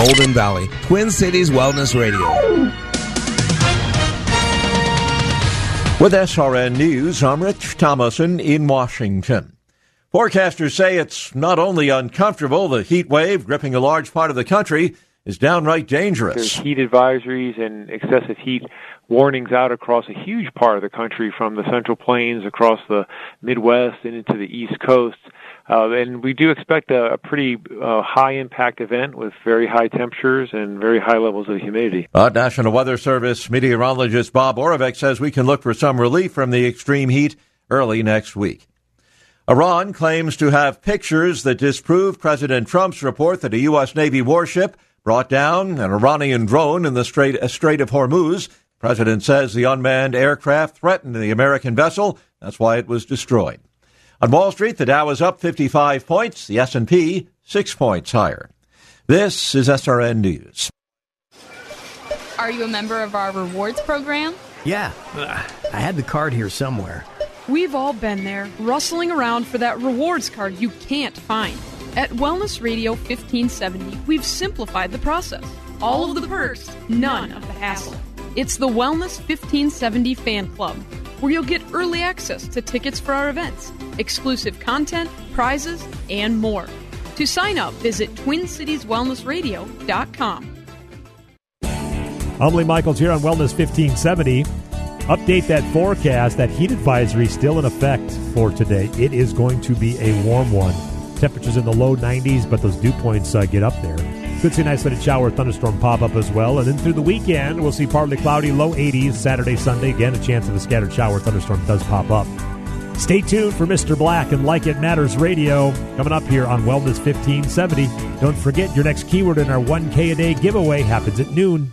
Golden Valley, Twin Cities Wellness Radio. With SRN News, I'm Rich Thomason in Washington. Forecasters say it's not only uncomfortable, the heat wave gripping a large part of the country is downright dangerous. There's heat advisories and excessive heat warnings out across a huge part of the country from the central plains across the Midwest and into the East Coast. Uh, and we do expect a, a pretty uh, high impact event with very high temperatures and very high levels of humidity. But National Weather Service meteorologist Bob Oravec says we can look for some relief from the extreme heat early next week. Iran claims to have pictures that disprove President Trump's report that a U.S. Navy warship brought down an Iranian drone in the Strait, uh, Strait of Hormuz. President says the unmanned aircraft threatened the American vessel. That's why it was destroyed. On Wall Street, the Dow is up 55 points, the S&P 6 points higher. This is SRN News. Are you a member of our rewards program? Yeah, I had the card here somewhere. We've all been there, rustling around for that rewards card you can't find. At Wellness Radio 1570, we've simplified the process. All of the perks, none of the hassle. It's the Wellness 1570 Fan Club, where you'll get early access to tickets for our events, exclusive content, prizes, and more. To sign up, visit TwinCitiesWellnessRadio.com. Lee Michaels here on Wellness 1570. Update that forecast. That heat advisory still in effect for today. It is going to be a warm one. Temperatures in the low 90s, but those dew points uh, get up there. Could see a nice little shower thunderstorm pop up as well. And then through the weekend, we'll see partly cloudy, low 80s Saturday, Sunday. Again, a chance of a scattered shower thunderstorm does pop up. Stay tuned for Mr. Black and Like It Matters Radio coming up here on Wellness 1570. Don't forget your next keyword in our 1K a day giveaway happens at noon.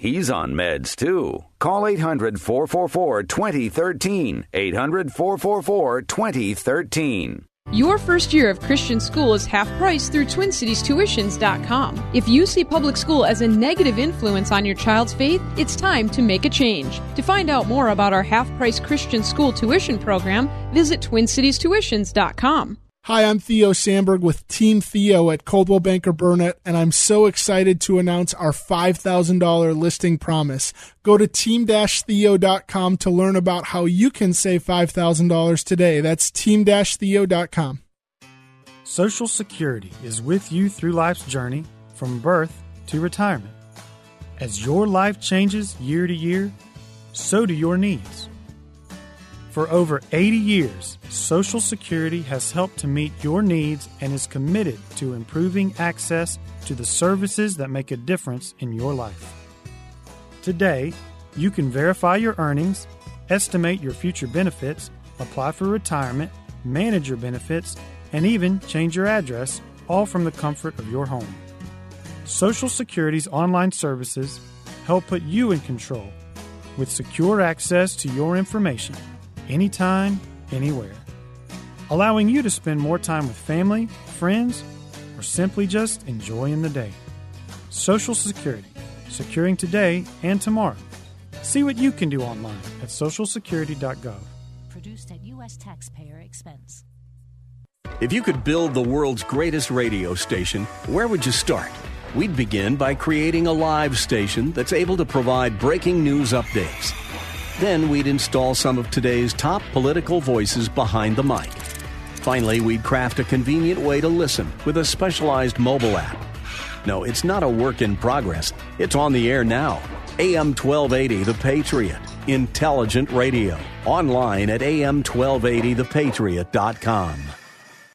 He's on meds too. Call 800 444 2013. 800 444 2013. Your first year of Christian school is half price through TwinCitiesTuitions.com. If you see public school as a negative influence on your child's faith, it's time to make a change. To find out more about our half price Christian school tuition program, visit TwinCitiesTuitions.com. Hi, I'm Theo Sandberg with Team Theo at Coldwell Banker Burnett, and I'm so excited to announce our $5,000 listing promise. Go to team-theo.com to learn about how you can save $5,000 today. That's team-theo.com. Social Security is with you through life's journey from birth to retirement. As your life changes year to year, so do your needs. For over 80 years, Social Security has helped to meet your needs and is committed to improving access to the services that make a difference in your life. Today, you can verify your earnings, estimate your future benefits, apply for retirement, manage your benefits, and even change your address, all from the comfort of your home. Social Security's online services help put you in control with secure access to your information anytime, anywhere, allowing you to spend more time with family, friends, or simply just enjoying the day. Social Security, securing today and tomorrow. See what you can do online at socialsecurity.gov. produced at U.S. taxpayer expense. If you could build the world's greatest radio station, where would you start? We'd begin by creating a live station that's able to provide breaking news updates. Then we'd install some of today's top political voices behind the mic. Finally, we'd craft a convenient way to listen with a specialized mobile app. No, it's not a work in progress. It's on the air now. AM 1280 The Patriot. Intelligent radio. Online at am1280thepatriot.com.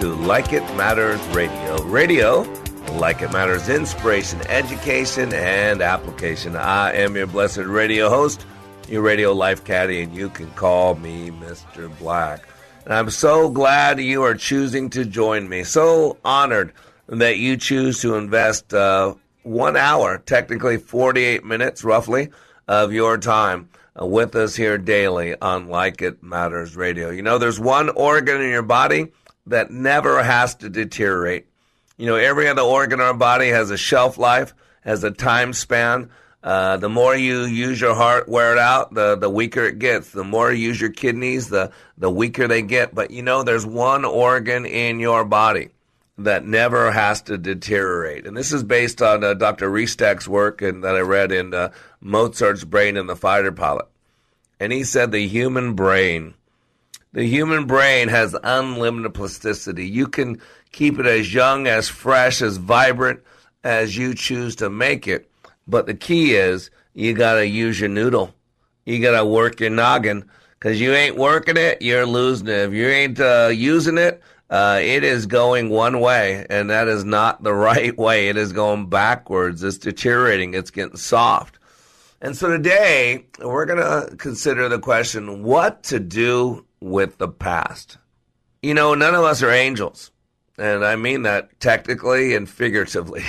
to Like It Matters Radio. Radio, like it matters, inspiration, education, and application. I am your blessed radio host, your radio life caddy, and you can call me Mr. Black. And I'm so glad you are choosing to join me. So honored that you choose to invest uh, one hour, technically 48 minutes roughly, of your time uh, with us here daily on Like It Matters Radio. You know, there's one organ in your body that never has to deteriorate. You know, every other organ in our body has a shelf life, has a time span. Uh, the more you use your heart, wear it out, the, the weaker it gets. The more you use your kidneys, the, the weaker they get. But you know, there's one organ in your body that never has to deteriorate. And this is based on uh, Dr. Restak's work and that I read in uh, Mozart's Brain and the Fighter Pilot. And he said the human brain, the human brain has unlimited plasticity. You can keep it as young, as fresh, as vibrant as you choose to make it. But the key is you got to use your noodle. You got to work your noggin because you ain't working it, you're losing it. If you ain't uh, using it, uh, it is going one way, and that is not the right way. It is going backwards. It's deteriorating. It's getting soft. And so today, we're going to consider the question what to do with the past. You know, none of us are angels. And I mean that technically and figuratively.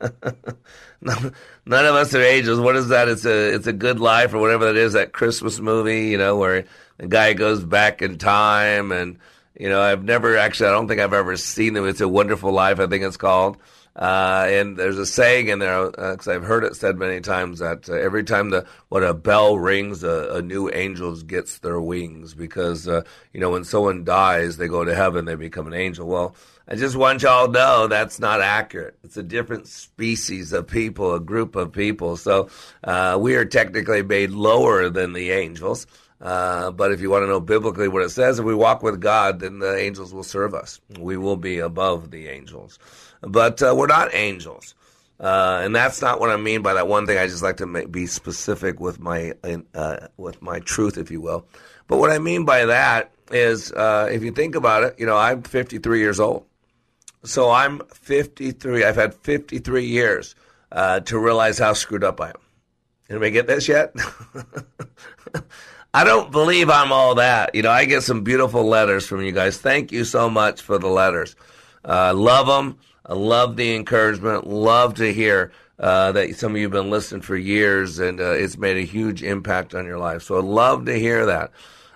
none, of us are angels. What is that? It's a it's a good life or whatever that is. That Christmas movie, you know, where the guy goes back in time, and you know, I've never actually. I don't think I've ever seen them. It's a Wonderful Life. I think it's called. Uh, and there's a saying in there because uh, I've heard it said many times that uh, every time the when a bell rings, a, a new angel gets their wings because uh, you know when someone dies, they go to heaven, they become an angel. Well, I just want y'all to know that's not accurate. It's a different species of people, a group of people. So uh, we are technically made lower than the angels. Uh, but if you want to know biblically what it says, if we walk with God, then the angels will serve us. We will be above the angels but uh, we're not angels. Uh, and that's not what I mean by that one thing. I just like to make, be specific with my uh, with my truth, if you will. But what I mean by that is, uh, if you think about it, you know, I'm 53 years old, so I'm 53. I've had 53 years uh, to realize how screwed up I am. Anybody get this yet? I don't believe I'm all that. You know, I get some beautiful letters from you guys. Thank you so much for the letters. Uh, love them. I love the encouragement. Love to hear uh, that some of you have been listening for years and uh, it's made a huge impact on your life. So I love to hear that.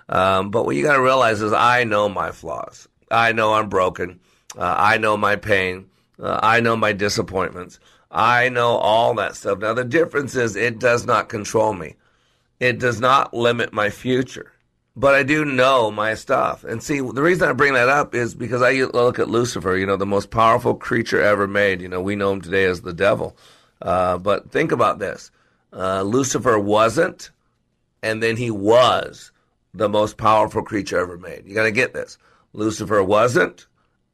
Um, but what you got to realize is I know my flaws. I know I'm broken. Uh, I know my pain. Uh, I know my disappointments. I know all that stuff. Now, the difference is it does not control me. It does not limit my future but I do know my stuff. And see, the reason I bring that up is because I look at Lucifer, you know, the most powerful creature ever made. You know, we know him today as the devil. Uh, but think about this uh, Lucifer wasn't, and then he was the most powerful creature ever made. You got to get this. Lucifer wasn't,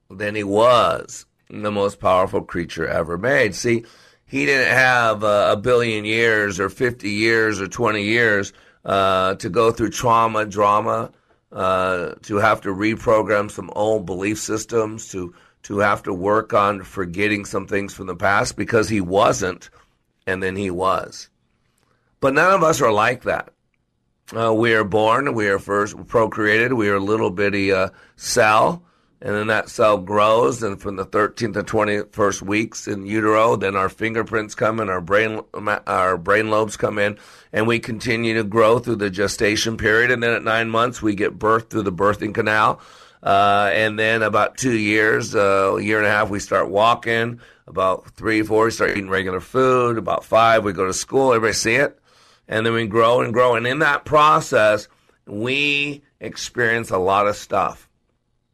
then he was the most powerful creature ever made. See, he didn't have uh, a billion years or 50 years or 20 years uh, to go through trauma, drama, uh, to have to reprogram some old belief systems, to to have to work on forgetting some things from the past because he wasn't, and then he was. But none of us are like that. Uh, we are born, we are first procreated, we are a little bitty uh, cell, and then that cell grows, and from the 13th to 21st weeks in utero, then our fingerprints come in, our brain, our brain lobes come in, and we continue to grow through the gestation period, and then at nine months we get birth through the birthing canal, uh, and then about two years, uh, a year and a half, we start walking. About three, four, we start eating regular food. About five, we go to school. Everybody see it, and then we grow and grow, and in that process, we experience a lot of stuff,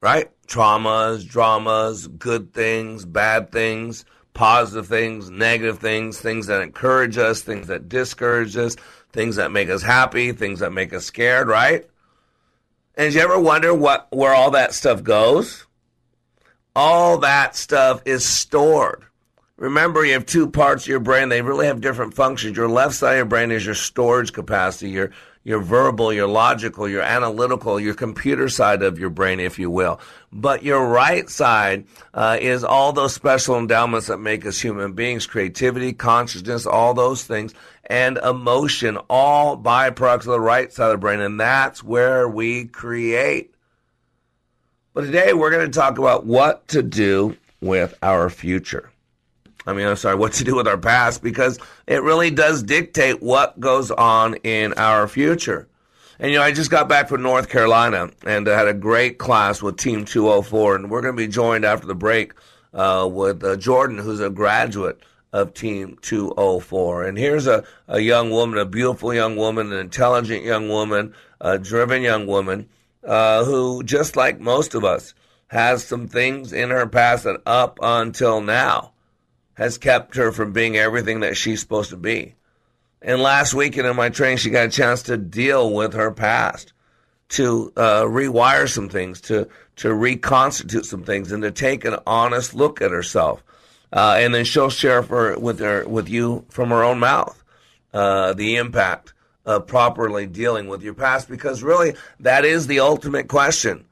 right? Traumas, dramas, good things, bad things, positive things, negative things, things that encourage us, things that discourage us, things that make us happy, things that make us scared, right? And did you ever wonder what where all that stuff goes? All that stuff is stored. Remember, you have two parts of your brain. They really have different functions. Your left side of your brain is your storage capacity, your your verbal, your logical, your analytical, your computer side of your brain, if you will. But your right side uh, is all those special endowments that make us human beings creativity, consciousness, all those things, and emotion, all byproducts of the right side of the brain. And that's where we create. But today we're going to talk about what to do with our future. I mean, I'm sorry, what to do with our past because it really does dictate what goes on in our future. And you know, I just got back from North Carolina and I had a great class with Team 204, and we're going to be joined after the break uh, with uh, Jordan, who's a graduate of Team 204. And here's a, a young woman, a beautiful young woman, an intelligent young woman, a driven young woman, uh, who, just like most of us, has some things in her past that up until now has kept her from being everything that she's supposed to be. And last weekend in my training, she got a chance to deal with her past, to uh, rewire some things, to to reconstitute some things, and to take an honest look at herself. Uh, and then she'll share with her with you from her own mouth uh, the impact of properly dealing with your past, because really that is the ultimate question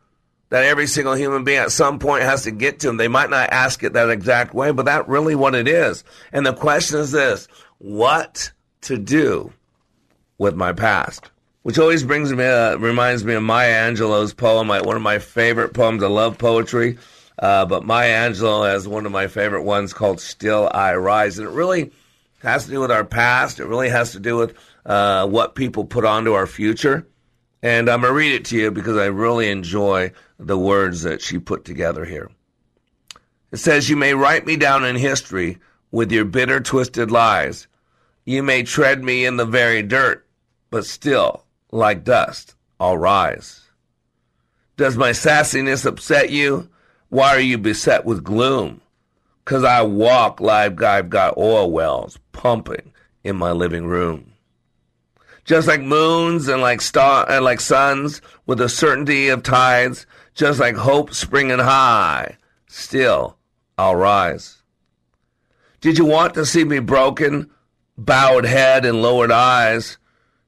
that every single human being at some point has to get to them. They might not ask it that exact way, but that's really what it is. And the question is this what to do with my past? Which always brings me, uh, reminds me of Maya Angelou's poem, like one of my favorite poems. I love poetry, uh, but Maya Angelou has one of my favorite ones called Still I Rise. And it really has to do with our past. It really has to do with uh, what people put onto our future. And I'm going to read it to you because I really enjoy the words that she put together here. It says, You may write me down in history with your bitter, twisted lies. You may tread me in the very dirt, but still, like dust, I'll rise. Does my sassiness upset you? Why are you beset with gloom? 'Cause I walk like I've got oil wells pumping in my living room just like moons and like star and like suns with the certainty of tides, just like hope springing high, still I'll rise. Did you want to see me broken, bowed head and lowered eyes,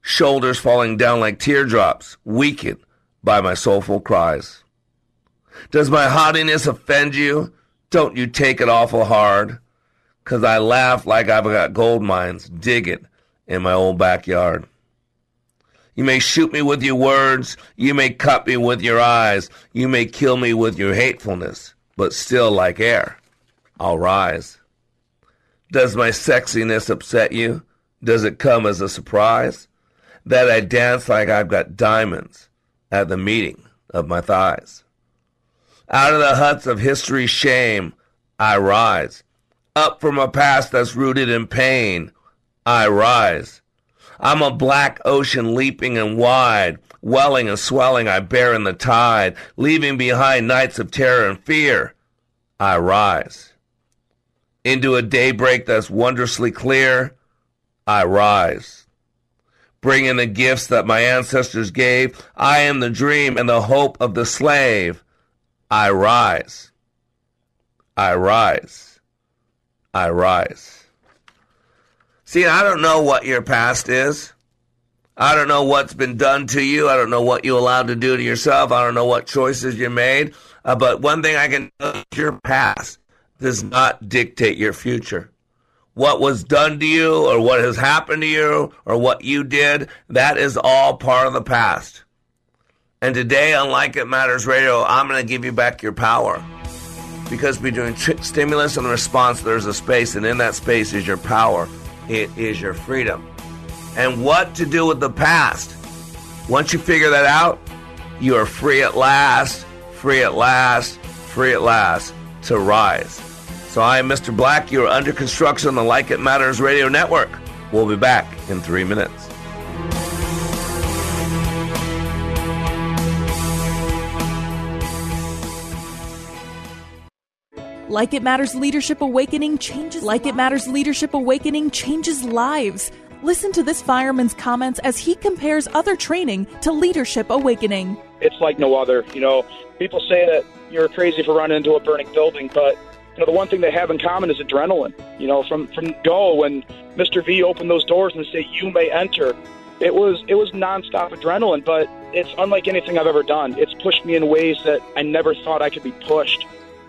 shoulders falling down like teardrops, weakened by my soulful cries? Does my haughtiness offend you? Don't you take it awful hard? 'Cause I laugh like I've got gold mines digging in my old backyard. You may shoot me with your words. You may cut me with your eyes. You may kill me with your hatefulness. But still, like air, I'll rise. Does my sexiness upset you? Does it come as a surprise? That I dance like I've got diamonds at the meeting of my thighs. Out of the huts of history's shame, I rise. Up from a past that's rooted in pain, I rise. I'm a black ocean leaping and wide, welling and swelling I bear in the tide, leaving behind nights of terror and fear. I rise. Into a daybreak that's wondrously clear, I rise. Bringing the gifts that my ancestors gave, I am the dream and the hope of the slave. I rise. I rise. I rise. See, I don't know what your past is. I don't know what's been done to you. I don't know what you allowed to do to yourself. I don't know what choices you made. Uh, but one thing I can tell you, your past does not dictate your future. What was done to you or what has happened to you or what you did, that is all part of the past. And today on Like It Matters Radio, I'm going to give you back your power. Because between stimulus and response, there's a space, and in that space is your power. It is your freedom. And what to do with the past. Once you figure that out, you are free at last, free at last, free at last to rise. So I am Mr. Black. You are under construction on the Like It Matters Radio Network. We'll be back in three minutes. Like It Matters Leadership Awakening changes Like It Matters Leadership Awakening changes lives. Listen to this fireman's comments as he compares other training to Leadership Awakening. It's like no other. You know, people say that you're crazy for running into a burning building, but you know the one thing they have in common is adrenaline. You know, from from go when Mr. V opened those doors and say you may enter, it was it was nonstop adrenaline, but it's unlike anything I've ever done. It's pushed me in ways that I never thought I could be pushed.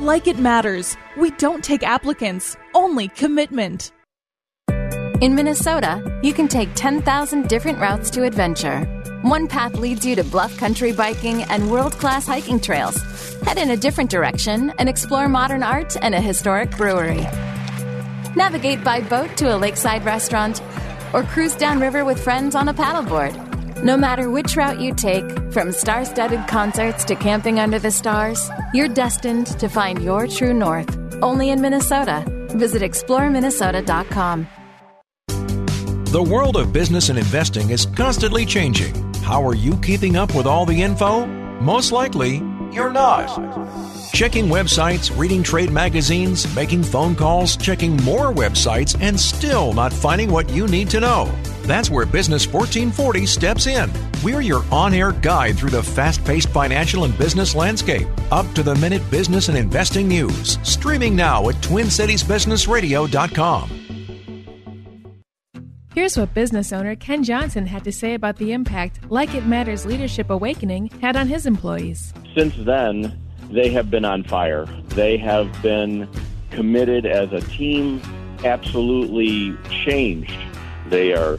Like It Matters. We don't take applicants, only commitment. In Minnesota, you can take 10,000 different routes to adventure. One path leads you to bluff country biking and world class hiking trails. Head in a different direction and explore modern art and a historic brewery. Navigate by boat to a lakeside restaurant or cruise downriver with friends on a paddleboard. No matter which route you take, from star studded concerts to camping under the stars, you're destined to find your true north. Only in Minnesota. Visit exploreminnesota.com. The world of business and investing is constantly changing. How are you keeping up with all the info? Most likely, you're not. Checking websites, reading trade magazines, making phone calls, checking more websites, and still not finding what you need to know. That's where Business 1440 steps in. We're your on air guide through the fast paced financial and business landscape. Up to the minute business and investing news. Streaming now at TwinCitiesBusinessRadio.com. Here's what business owner Ken Johnson had to say about the impact Like It Matters Leadership Awakening had on his employees. Since then, they have been on fire. They have been committed as a team, absolutely changed. They are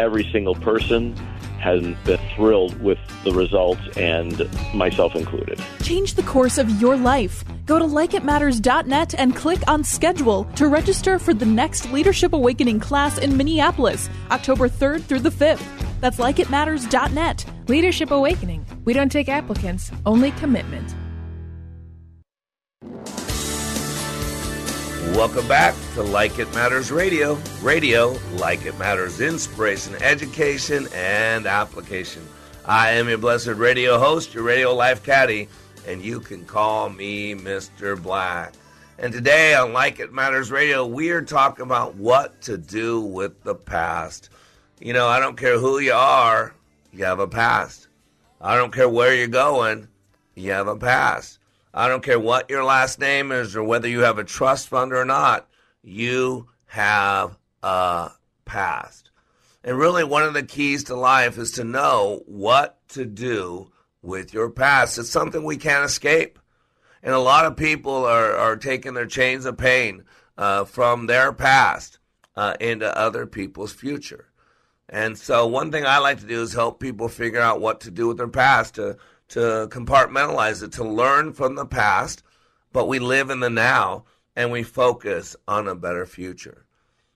Every single person has been thrilled with the results, and myself included. Change the course of your life. Go to likeitmatters.net and click on schedule to register for the next Leadership Awakening class in Minneapolis, October 3rd through the 5th. That's likeitmatters.net. Leadership Awakening. We don't take applicants, only commitment. Welcome back to Like It Matters Radio. Radio, like it matters, inspiration, education, and application. I am your blessed radio host, your radio life caddy, and you can call me Mr. Black. And today on Like It Matters Radio, we are talking about what to do with the past. You know, I don't care who you are, you have a past. I don't care where you're going, you have a past. I don't care what your last name is or whether you have a trust fund or not, you have a past. And really, one of the keys to life is to know what to do with your past. It's something we can't escape. And a lot of people are, are taking their chains of pain uh, from their past uh, into other people's future. And so, one thing I like to do is help people figure out what to do with their past to to compartmentalize it, to learn from the past, but we live in the now and we focus on a better future.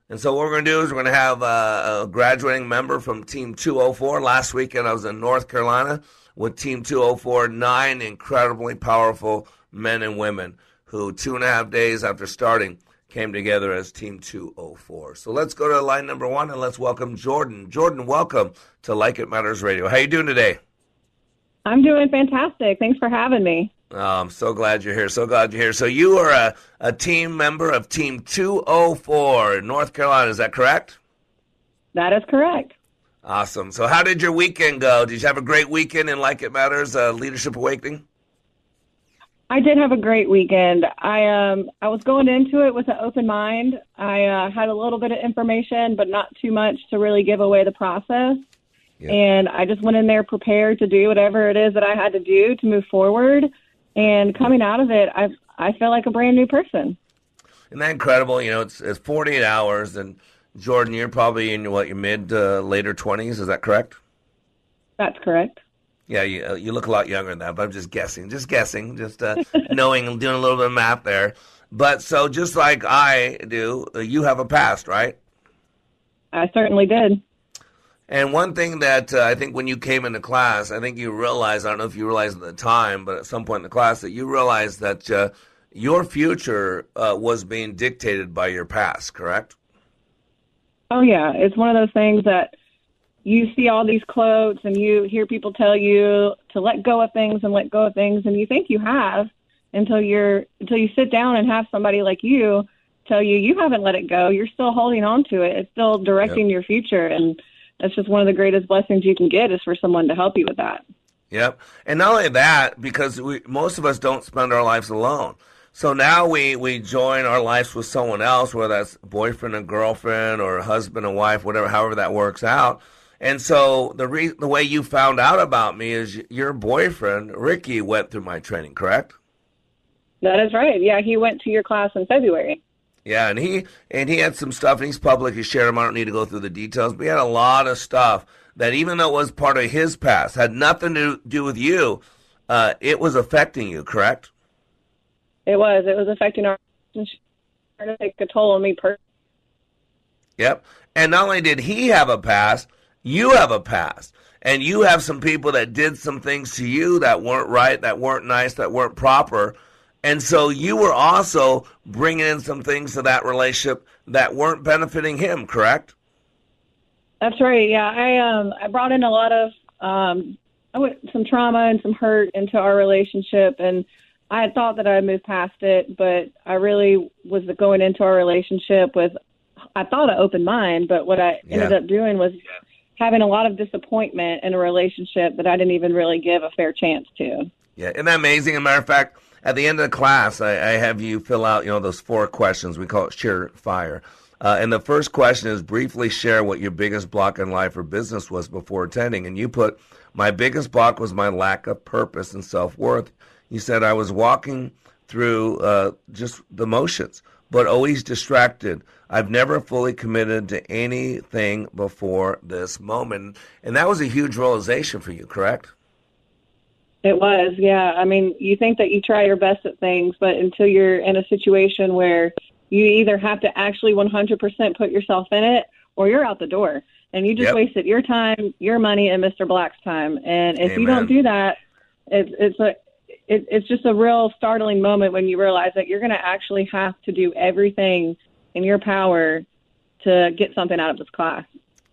And so, what we're going to do is we're going to have a, a, graduating member from Team 204. Last weekend, I was in North Carolina with Team 204, nine incredibly powerful men and women who, two and a half days after starting, came together as Team 204. So let's go to line number one and let's welcome Jordan. Jordan, welcome to Like It Matters Radio. How you doing today? I'm doing fantastic. Thanks for having me. Oh, I'm so glad you're here. So glad you're here. So you are a, a team member of Team 204 in North Carolina. Is that correct? That is correct. Awesome. So how did your weekend go? Did you have a great weekend in Like It Matters uh, Leadership Awakening? I did have a great weekend. I um I was going into it with an open mind. I uh, had a little bit of information, but not too much to really give away the process. And I just went in there prepared to do whatever it is that I had to do to move forward. And coming out of it, I I feel like a brand new person. Isn't that incredible? You know, it's, it's 48 hours, and Jordan, you're probably in what your mid uh, later 20s. Is that correct? That's correct. Yeah, you, uh, you look a lot younger than that, but I'm just guessing, just guessing, just uh, knowing, doing a little bit of math there. But so, just like I do, uh, you have a past, right? I certainly did. And one thing that uh, I think when you came into class, I think you realized, I don't know if you realized at the time, but at some point in the class, that you realized that uh, your future uh, was being dictated by your past, correct? Oh yeah, it's one of those things that you see all these quotes and you hear people tell you to let go of things and let go of things and you think you have until you're until you sit down and have somebody like you tell you you haven't let it go. You're still holding on to it. It's still directing your future and that's just one of the greatest blessings you can get is for someone to help you with that. Yep. And not only that, because we, most of us don't spend our lives alone. So now we, we join our lives with someone else, whether that's boyfriend and girlfriend or husband and wife, whatever, however that works out. And so the re- the way you found out about me is your boyfriend, Ricky, went through my training, correct? That is right. Yeah, he went to your class in February. Yeah, and he and he had some stuff, and he's public. He shared them. I don't need to go through the details, but he had a lot of stuff that, even though it was part of his past, had nothing to do with you. Uh, it was affecting you, correct? It was. It was affecting our relationship. To take a toll on me personally. Yep. And not only did he have a past, you have a past. And you have some people that did some things to you that weren't right, that weren't nice, that weren't proper. And so you were also bringing in some things to that relationship that weren't benefiting him, correct? That's right. Yeah, I um I brought in a lot of um I went some trauma and some hurt into our relationship, and I had thought that I had moved past it, but I really was going into our relationship with I thought an open mind, but what I ended up doing was having a lot of disappointment in a relationship that I didn't even really give a fair chance to. Yeah, isn't that amazing? As a matter of fact, at the end of the class, I, I have you fill out, you know, those four questions. We call it Share Fire. Uh, and the first question is briefly share what your biggest block in life or business was before attending. And you put, my biggest block was my lack of purpose and self worth. You said I was walking through uh, just the motions, but always distracted. I've never fully committed to anything before this moment. And that was a huge realization for you, correct? It was, yeah. I mean, you think that you try your best at things, but until you're in a situation where you either have to actually 100% put yourself in it or you're out the door. And you just Yep. wasted your time, your money, and Mr. Black's time. And if you don't do that, it's it's a it, it's just a real startling moment when you realize that you're going to actually have to do everything in your power to get something out of this class.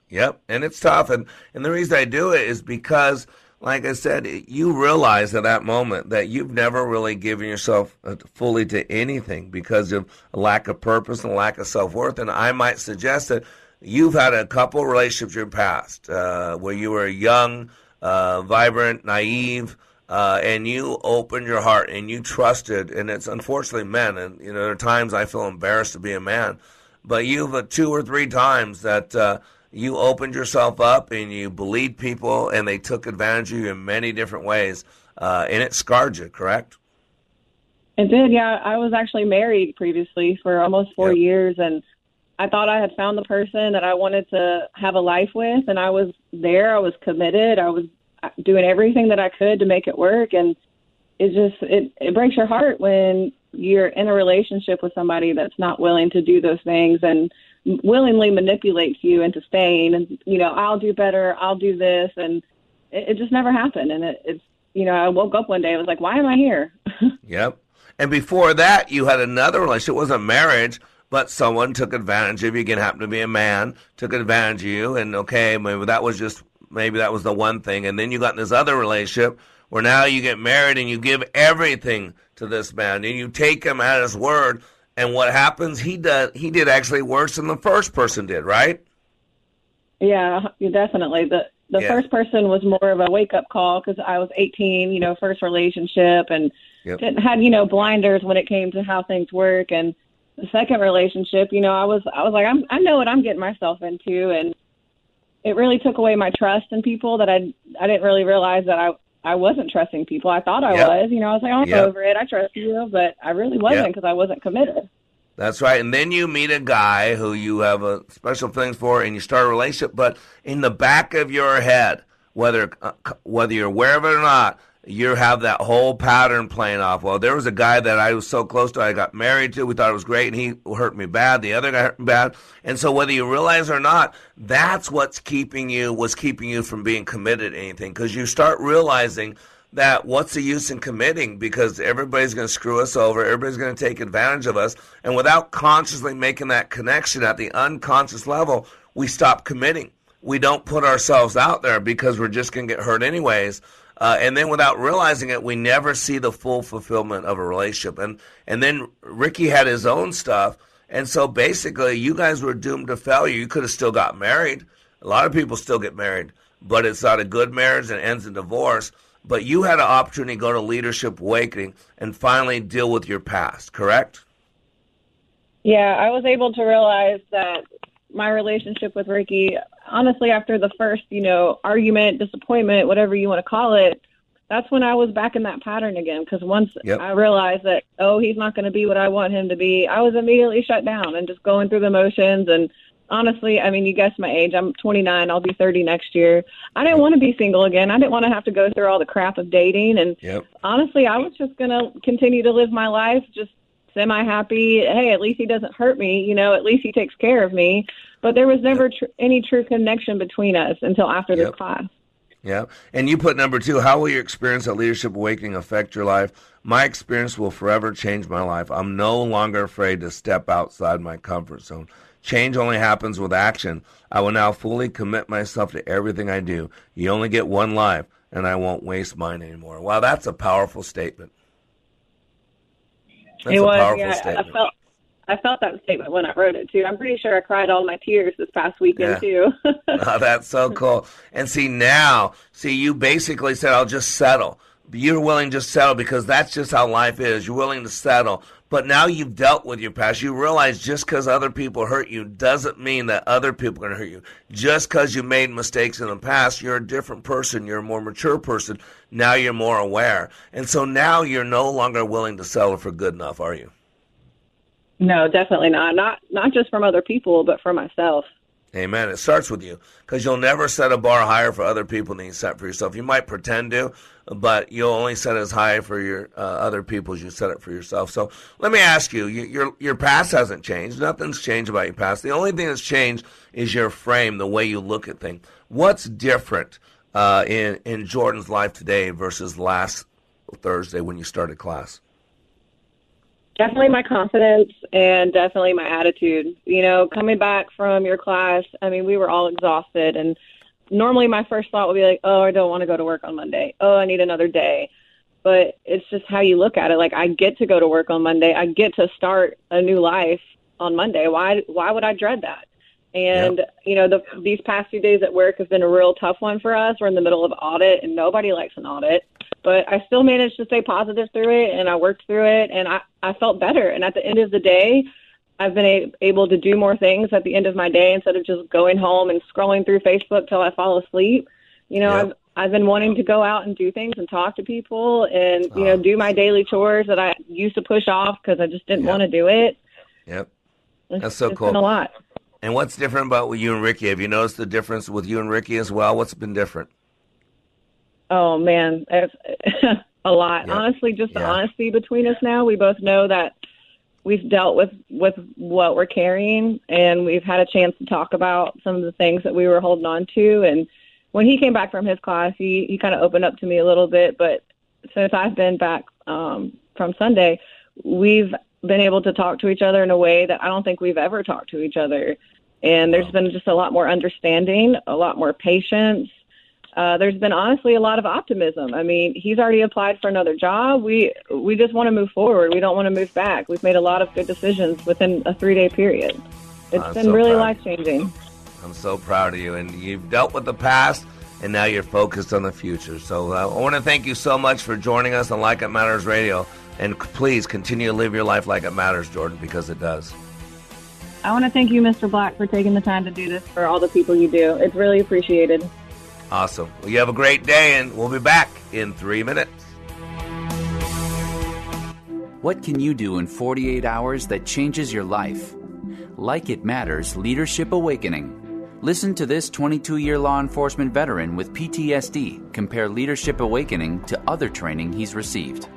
Yep, and it's tough, and and the reason I do it is because, like I said, you realize at that moment that you've never really given yourself uh, fully to anything because of lack of purpose and lack of self worth. And I might suggest that you've had a couple relationships in your past uh, where you were young, uh, vibrant, naive. Uh, and you opened your heart and you trusted, and it's unfortunately men, and you know there are times I feel embarrassed to be a man, but you've uh, two or three times that uh, you opened yourself up and you believed people and they took advantage of you in many different ways uh, and it scarred you correct It did, yeah. I was actually married previously for almost four years, and I thought I had found the person that I wanted to have a life with, and I was there. I was committed. I was doing everything that I could to make it work, and it just it it breaks your heart when you're in a relationship with somebody that's not willing to do those things and willingly manipulates you into staying and you know I'll do better I'll do this and it, it just never happened and it, it's you know I woke up one day I was like why am I here yep and before that you had another relationship it wasn't marriage but someone took advantage of you. Again, happened to be a man, took advantage of you, and okay, maybe that was just maybe that was the one thing. And then you got in this other relationship where now you get married and you give everything to this man, and you take him at his word. And what happens? He does. He did actually worse than the first person did, right? Yeah, definitely. The the Yeah. first person was more of a wake up call because I was 18, you know, first relationship, and Yep. didn't had you know blinders when it came to how things work. And the second relationship, you know, I was I was like, I'm I know what I'm getting myself into, and it really took away my trust in people that I I didn't really realize that I I wasn't trusting people. I thought I Yep. was, you know, I was like, I'm Yep. over it. I trust you, but I really wasn't Yep. because I wasn't committed. That's right. And then you meet a guy who you have a special feelings for, and you start a relationship. But in the back of your head, whether uh, whether you're aware of it or not, you have that whole pattern playing off. Well, there was a guy that I was so close to, I got married to. We thought it was great, and he hurt me bad. The other guy hurt me bad. And so, whether you realize or not, that's what's keeping you was keeping you from being committed to anything because you start realizing that what's the use in committing because everybody's going to screw us over everybody's going to take advantage of us and without consciously making that connection at the unconscious level we stop committing we don't put ourselves out there because we're just going to get hurt anyways uh, and then without realizing it we never see the full fulfillment of a relationship. And and then ricky had his own stuff. And so basically you guys were doomed to failure. You could have still got married. A lot of people still get married but it's not a good marriage and ends in divorce. But you had an opportunity to go to leadership awakening and finally deal with your past correct? Yeah, I was able to realize that my relationship with Ricky, honestly, after the first, you know, argument, disappointment, whatever you want to call it, that's when I was back in that pattern again. Because once Yep. I realized that, oh, he's not going to be what I want him to be, I was immediately shut down and just going through the motions. And honestly, I mean, you guessed my age. I'm 29. I'll be 30 next year. I didn't want to be single again. I didn't want to have to go through all the crap of dating. And Yep. honestly, I was just going to continue to live my life just semi happy. Hey, at least he doesn't hurt me. You know, at least he takes care of me. But there was never tr- any true connection between us until after this Yep. class. Yeah. And you put number two, how will your experience at Leadership Awakening affect your life? My experience will forever change my life. I'm no longer afraid to step outside my comfort zone. Change only happens with action. I will now fully commit myself to everything I do. You only get one life, and I won't waste mine anymore. Wow, that's a powerful statement. That's it was, yeah. statement. I felt. I felt that statement when I wrote it too. I'm pretty sure I cried all my tears this past weekend Yeah. too. oh, that's so cool. And see now, see you basically said, "I'll just settle." You're willing to settle because that's just how life is. You're willing to settle. But now you've dealt with your past. You realize just because other people hurt you doesn't mean that other people are going to hurt you. Just because you made mistakes in the past, you're a different person. You're a more mature person. Now you're more aware. And so now you're no longer willing to settle for good enough, are you? no, definitely not. Not not just from other people, but for myself. Amen. It starts with you because you'll never set a bar higher for other people than you set for yourself. You might pretend to, but you'll only set as high for your uh, other people as you set it for yourself. So let me ask you: you your your past hasn't changed. Nothing's changed about your past. The only thing that's changed is your frame, the way you look at things. What's different uh, in in Jordan's life today versus last Thursday when you started class? Definitely my confidence and definitely my attitude. You know, coming back from your class, I mean, we were all exhausted and normally my first thought would be like, "Oh, I don't want to go to work on Monday. Oh, I need another day." But it's just how you look at it. Like I get to go to work on Monday. I get to start a new life on Monday. Why why would I dread that? And you know, the these past few days at work have been a real tough one for us. We're in the middle of audit and nobody likes an audit. But I still managed to stay positive through it and I worked through it and I, I felt better. And at the end of the day, I've been a- able to do more things at the end of my day instead of just going home and scrolling through Facebook till I fall asleep. You know, Yep. I've I've been wanting to go out and do things and talk to people and you know ah. do my daily chores that I used to push off because I just didn't want to do it. Yep. It's, That's so it's cool. Been a lot. And what's different about with you and Ricky? Have you noticed the difference with you and Ricky as well? What's been different? Oh man, it's a lot. Yeah. Honestly, just the Yeah. honesty between us now. We both know that we've dealt with with what we're carrying, and we've had a chance to talk about some of the things that we were holding on to. And when he came back from his class, he he kind of opened up to me a little bit. But since I've been back um, from Sunday, we've been able to talk to each other in a way that I don't think we've ever talked to each other. And there's been just a lot more understanding, a lot more patience. Uh, there's been honestly a lot of optimism. I mean, he's already applied for another job. We we just want to move forward. We don't want to move back. We've made a lot of good decisions within a three day period. It's I'm been so really life changing. I'm so proud of you, and you've dealt with the past, and now you're focused on the future. So uh, I want to thank you so much for joining us on Like It Matters Radio, and c- please continue to live your life like it matters, Jordan, because it does. I want to thank you, Mr. Black, for taking the time to do this for all the people you do. It's really appreciated. Awesome. Well, you have a great day, and we'll be back in three minutes. What can you do in 48 hours that changes your life? Like It Matters Leadership Awakening. Listen to this 22 year law enforcement veteran with PTSD compare Leadership Awakening to other training he's received.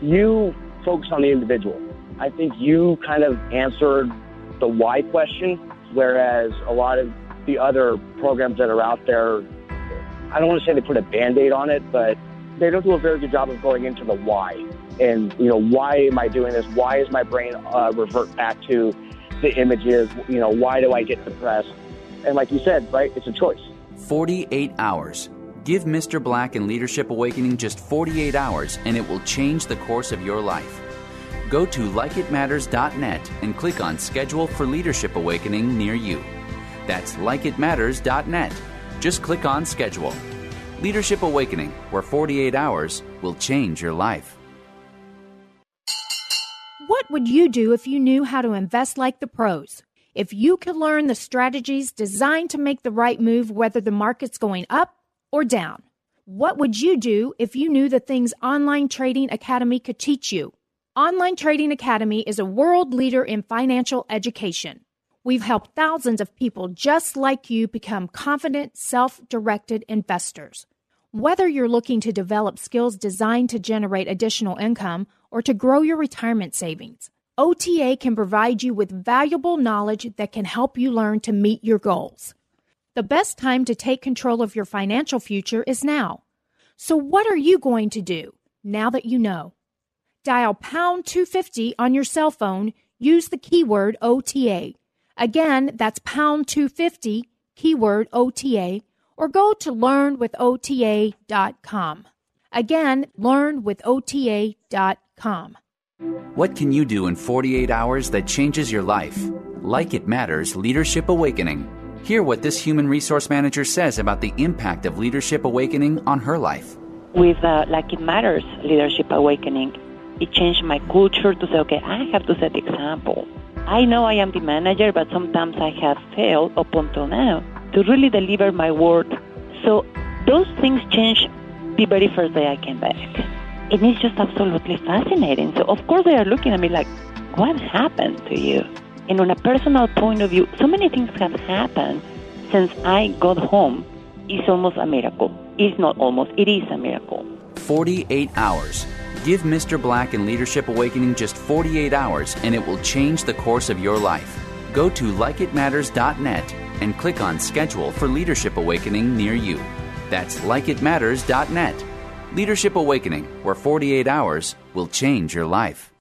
you focus on the individual. I think you kind of answered the why question, whereas a lot of the other programs that are out there, I don't want to say they put a band-aid on it, but they don't do a very good job of going into the why. And, you know, why am I doing this? Why is my brain uh, revert back to the images? You know, why do I get depressed? And like you said, right, it's a choice. 48 hours. Give Mr. Black and Leadership Awakening just 48 hours and it will change the course of your life. Go to likeitmatters.net and click on Schedule for Leadership Awakening near you. That's likeitmatters.net. Just click on Schedule. Leadership Awakening, where 48 hours will change your life. What would you do if you knew how to invest like the pros? If you could learn the strategies designed to make the right move whether the market's going up or down? What would you do if you knew the things Online Trading Academy could teach you? Online Trading Academy is a world leader in financial education. We've helped thousands of people just like you become confident, self directed investors. Whether you're looking to develop skills designed to generate additional income or to grow your retirement savings, OTA can provide you with valuable knowledge that can help you learn to meet your goals. The best time to take control of your financial future is now. So, what are you going to do now that you know? Dial pound 250 on your cell phone, use the keyword OTA. Again, that's pound 250, keyword OTA, or go to learnwithota.com. Again, learnwithota.com. What can you do in 48 hours that changes your life? Like It Matters Leadership Awakening. Hear what this human resource manager says about the impact of Leadership Awakening on her life. with uh, Like It Matters Leadership Awakening, it changed my culture to say, okay, I have to set the example. I know I am the manager, but sometimes I have failed up until now to really deliver my word. So those things changed the very first day I came back. And it's just absolutely fascinating. So, of course, they are looking at me like, what happened to you? And on a personal point of view, so many things have happened since I got home. It's almost a miracle. It's not almost, it is a miracle. 48 hours. Give Mr. Black and Leadership Awakening just 48 hours and it will change the course of your life. Go to likeitmatters.net and click on Schedule for Leadership Awakening near you. That's likeitmatters.net. Leadership Awakening, where 48 hours will change your life.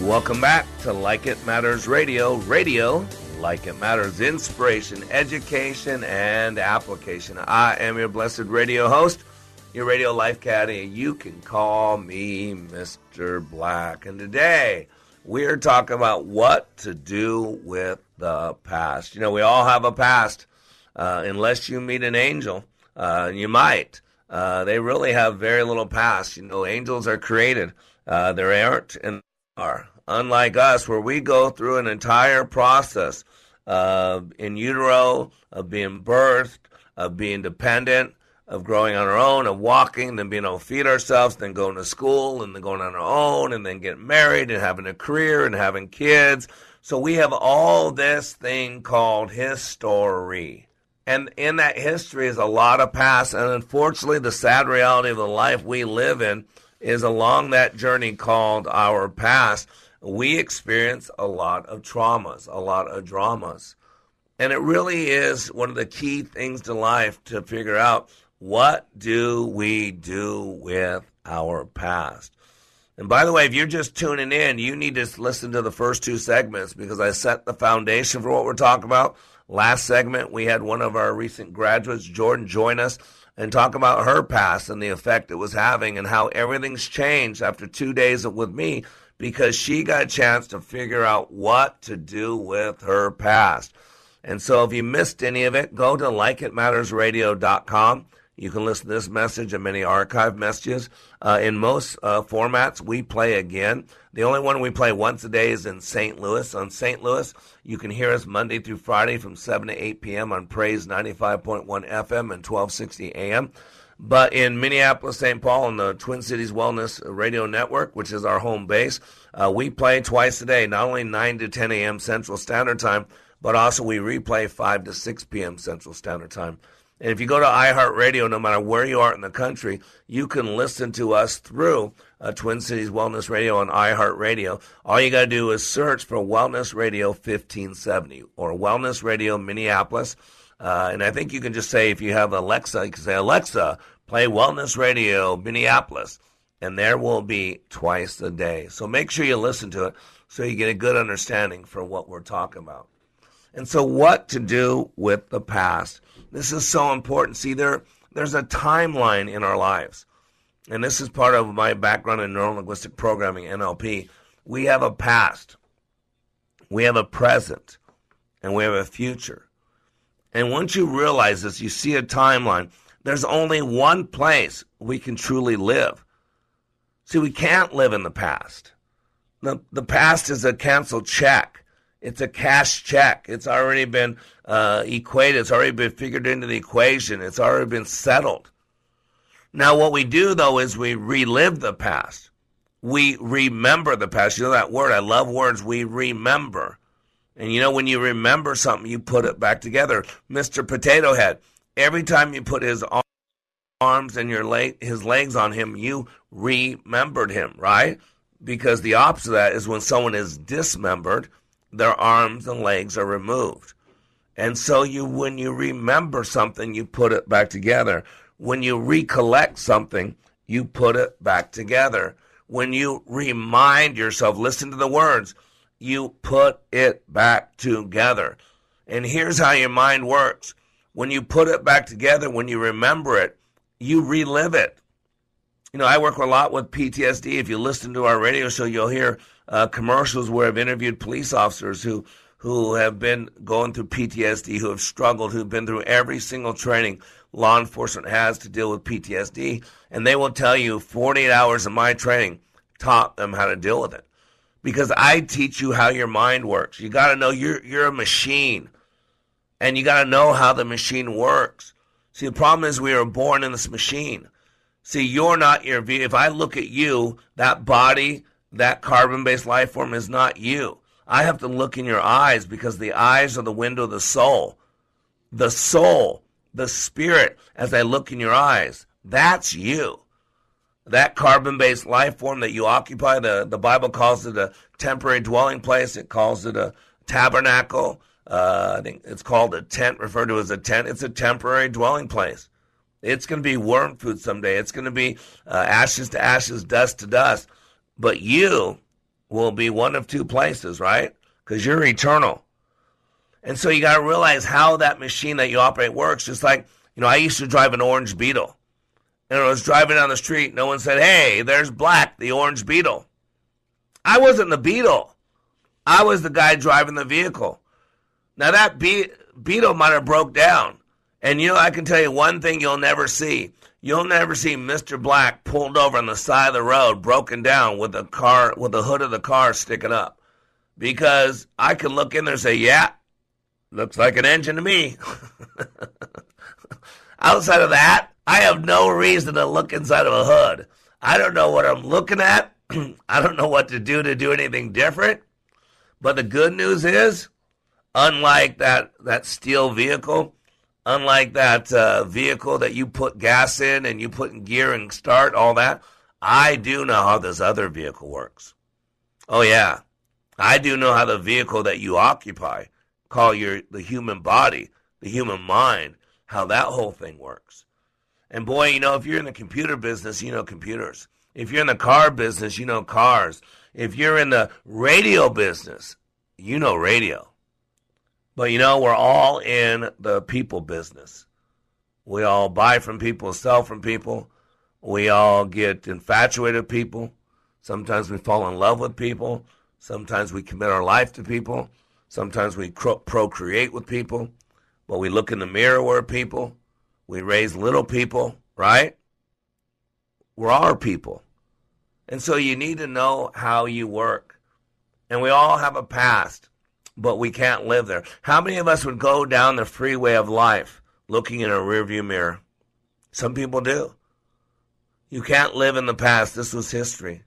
Welcome back to Like It Matters Radio. Radio, like it matters, inspiration, education, and application. I am your blessed radio host, your radio life caddy. You can call me Mr. Black. And today we're talking about what to do with the past. You know, we all have a past, uh, unless you meet an angel. Uh, you might. Uh, they really have very little past. You know, angels are created. Uh, they aren't and are. Unlike us, where we go through an entire process uh, in utero, of being birthed, of being dependent, of growing on our own, of walking, then being able to feed ourselves, then going to school, and then going on our own, and then getting married, and having a career, and having kids. So we have all this thing called history. And in that history is a lot of past. And unfortunately, the sad reality of the life we live in is along that journey called our past, we experience a lot of traumas, a lot of dramas. And it really is one of the key things to life to figure out what do we do with our past. And by the way, if you're just tuning in, you need to listen to the first two segments because I set the foundation for what we're talking about. Last segment, we had one of our recent graduates, Jordan, join us and talk about her past and the effect it was having and how everything's changed after two days with me because she got a chance to figure out what to do with her past. And so if you missed any of it, go to likeitmattersradio.com. You can listen to this message and many archive messages. Uh, in most uh, formats, we play again. The only one we play once a day is in St. Louis. On St. Louis, you can hear us Monday through Friday from 7 to 8 p.m. on Praise 95.1 FM and 1260 AM. But in Minneapolis, St. Paul, on the Twin Cities Wellness Radio Network, which is our home base, uh, we play twice a day, not only 9 to 10 a.m. Central Standard Time, but also we replay 5 to 6 p.m. Central Standard Time. And if you go to iHeartRadio, no matter where you are in the country, you can listen to us through uh, Twin Cities Wellness Radio on iHeartRadio. All you got to do is search for Wellness Radio 1570 or Wellness Radio Minneapolis. Uh, and I think you can just say, if you have Alexa, you can say, Alexa, play Wellness Radio Minneapolis. And there will be twice a day. So make sure you listen to it so you get a good understanding for what we're talking about. And so, what to do with the past? This is so important. See, there, there's a timeline in our lives. And this is part of my background in neuro linguistic programming, NLP. We have a past, we have a present, and we have a future. And once you realize this, you see a timeline. There's only one place we can truly live. See, we can't live in the past. The, the past is a canceled check. It's a cash check. It's already been uh, equated. It's already been figured into the equation. It's already been settled. Now, what we do though is we relive the past. We remember the past. You know that word? I love words. We remember. And you know, when you remember something, you put it back together. Mr. Potato Head, every time you put his arms and your leg, his legs on him, you remembered him, right? Because the opposite of that is when someone is dismembered, their arms and legs are removed. And so you when you remember something, you put it back together. When you recollect something, you put it back together. When you remind yourself, listen to the words, you put it back together. And here's how your mind works. When you put it back together, when you remember it, you relive it. You know, I work a lot with PTSD. If you listen to our radio show, you'll hear uh, commercials where I've interviewed police officers who who have been going through PTSD, who have struggled, who've been through every single training law enforcement has to deal with PTSD, and they will tell you 48 hours of my training taught them how to deal with it. Because I teach you how your mind works. You got to know you're you're a machine, and you got to know how the machine works. See, the problem is we are born in this machine. See, you're not your. View. If I look at you, that body, that carbon based life form is not you. I have to look in your eyes because the eyes are the window of the soul. The soul, the spirit, as I look in your eyes, that's you. That carbon based life form that you occupy, the, the Bible calls it a temporary dwelling place, it calls it a tabernacle. Uh, I think it's called a tent, referred to as a tent. It's a temporary dwelling place. It's going to be worm food someday. It's going to be uh, ashes to ashes, dust to dust. But you will be one of two places, right? Because you're eternal. And so you got to realize how that machine that you operate works. Just like, you know, I used to drive an orange beetle. And I was driving down the street. No one said, hey, there's Black, the orange beetle. I wasn't the beetle. I was the guy driving the vehicle. Now that be- beetle might have broke down. And you know, I can tell you one thing you'll never see. You'll never see Mr. Black pulled over on the side of the road, broken down with the car, with the hood of the car sticking up. Because I can look in there and say, yeah, looks like an engine to me. Outside of that, I have no reason to look inside of a hood. I don't know what I'm looking at. I don't know what to do to do anything different. But the good news is, unlike that, that steel vehicle, Unlike that uh, vehicle that you put gas in and you put in gear and start, all that, I do know how this other vehicle works. Oh, yeah. I do know how the vehicle that you occupy, call your the human body, the human mind, how that whole thing works. And boy, you know, if you're in the computer business, you know computers. If you're in the car business, you know cars. If you're in the radio business, you know radio. But you know, we're all in the people business. We all buy from people, sell from people. We all get infatuated with people. Sometimes we fall in love with people. Sometimes we commit our life to people. Sometimes we procreate with people. But we look in the mirror, we're people. We raise little people, right? We're our people. And so you need to know how you work. And we all have a past, but we can't live there. How many of us would go down the freeway of life looking in a rearview mirror? Some people do. You can't live in the past. This was history.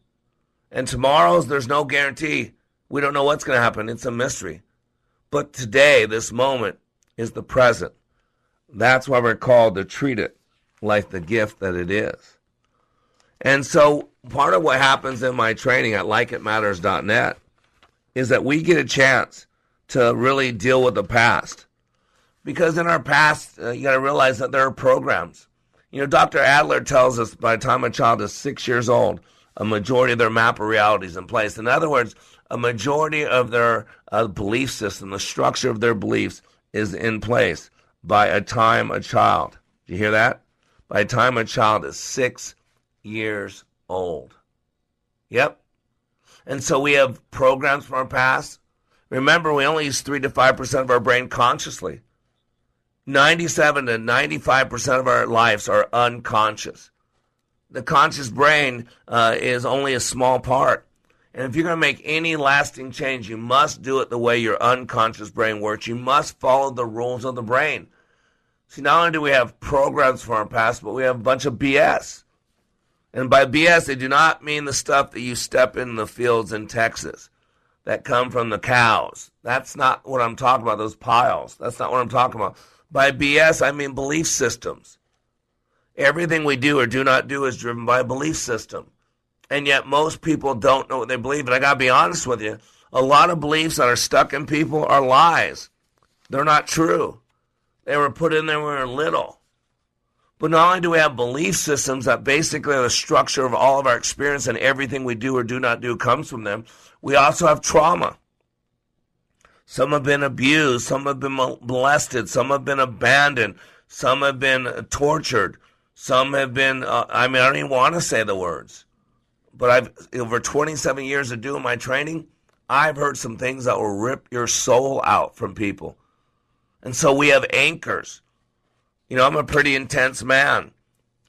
And tomorrow's, there's no guarantee. We don't know what's going to happen. It's a mystery. But today, this moment, is the present. That's why we're called to treat it like the gift that it is. And so part of what happens in my training at likeitmatters.net is that we get a chance to really deal with the past. Because in our past, uh, you got to realize that there are programs. You know, Dr. Adler tells us by the time a child is six years old, a majority of their map of reality is in place. In other words, a majority of their uh, belief system, the structure of their beliefs, is in place by a time a child. Do you hear that? By the time a child is six years old. Yep. And so we have programs from our past. Remember, we only use 3 to 5% of our brain consciously. 97 to 95% of our lives are unconscious. The conscious brain uh, is only a small part. And if you're going to make any lasting change, you must do it the way your unconscious brain works. You must follow the rules of the brain. See, not only do we have programs from our past, but we have a bunch of BS. And by BS, they do not mean the stuff that you step in the fields in Texas that come from the cows. That's not what I'm talking about, those piles. That's not what I'm talking about. By BS, I mean belief systems. Everything we do or do not do is driven by a belief system. And yet most people don't know what they believe. And I got to be honest with you. A lot of beliefs that are stuck in people are lies. They're not true. They were put in there when we were little. But not only do we have belief systems that basically are the structure of all of our experience and everything we do or do not do comes from them, we also have trauma. Some have been abused, some have been molested, some have been abandoned, some have been tortured, some have been, uh, I mean, I don't even want to say the words but I've over 27 years of doing my training, I've heard some things that will rip your soul out from people. And so we have anchors. You know, I'm a pretty intense man.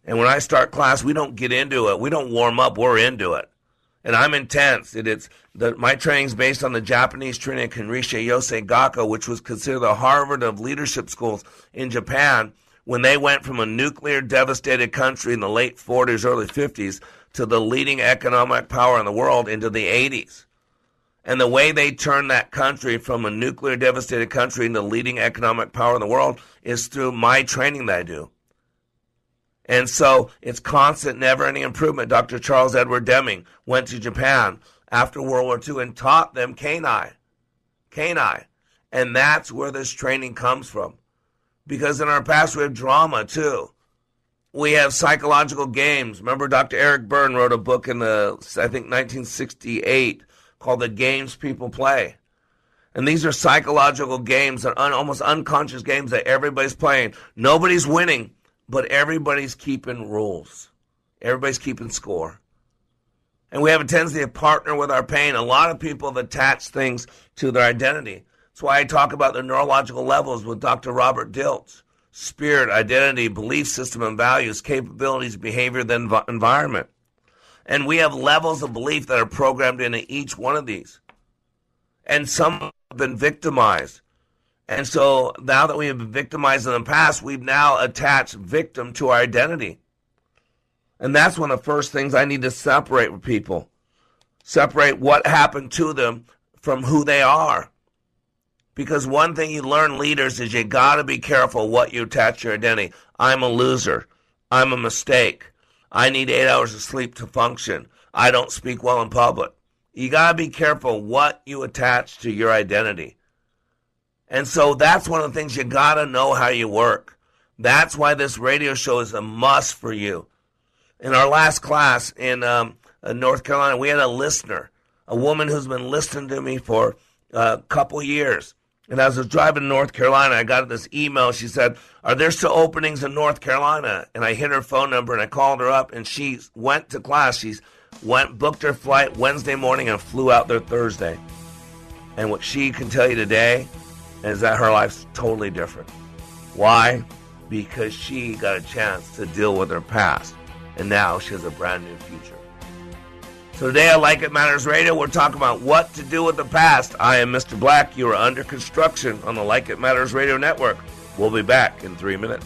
And when I start class, we don't get into it. We don't warm up. We're into it. And I'm intense. It, it's the, my training is based on the Japanese training of Kanrisha Yosei Gakko, which was considered the Harvard of leadership schools in Japan when they went from a nuclear devastated country in the late 40s, early 50s to the leading economic power in the world into the 80s. And the way they turned that country from a nuclear devastated country into leading economic power in the world is through my training that I do. And so it's constant, never ending improvement. Dr. Charles Edward Deming went to Japan after World War II and taught them Kanai. Kanai. And that's where this training comes from. Because in our past we have drama too we have psychological games. Remember, Dr. Eric Berne wrote a book in the, I think, 1968 called The Games People Play. And these are psychological games are un, almost unconscious games that everybody's playing. Nobody's winning, but everybody's keeping rules. Everybody's keeping score. And we have a tendency to partner with our pain. A lot of people have attached things to their identity. That's why I talk about the neurological levels with Dr. Robert Dilts spirit, identity, belief system, and values, capabilities, behavior, then environment. And we have levels of belief that are programmed into each one of these. And some have been victimized. And so now that we have been victimized in the past, we've now attached victim to our identity. And that's one of the first things I need to separate with people. Separate what happened to them from who they are. Because one thing you learn leaders is you got to be careful what you attach your identity. I'm a loser. I'm a mistake. I need eight hours of sleep to function. I don't speak well in public. You got to be careful what you attach to your identity. And so that's one of the things you got to know how you work. That's why this radio show is a must for you. In our last class in um, uh, North Carolina, we had a listener, a woman who's been listening to me for a couple years. And as I was driving to North Carolina, I got this email. She said, Are there still openings in North Carolina? And I hit her phone number and I called her up and she went to class. She's went booked her flight Wednesday morning and flew out there Thursday. And what she can tell you today is that her life's totally different. Why? Because she got a chance to deal with her past. And now she has a brand new future. Today on Like It Matters Radio, we're talking about what to do with the past. I am Mr. Black. You are under construction on the Like It Matters Radio Network. We'll be back in three minutes.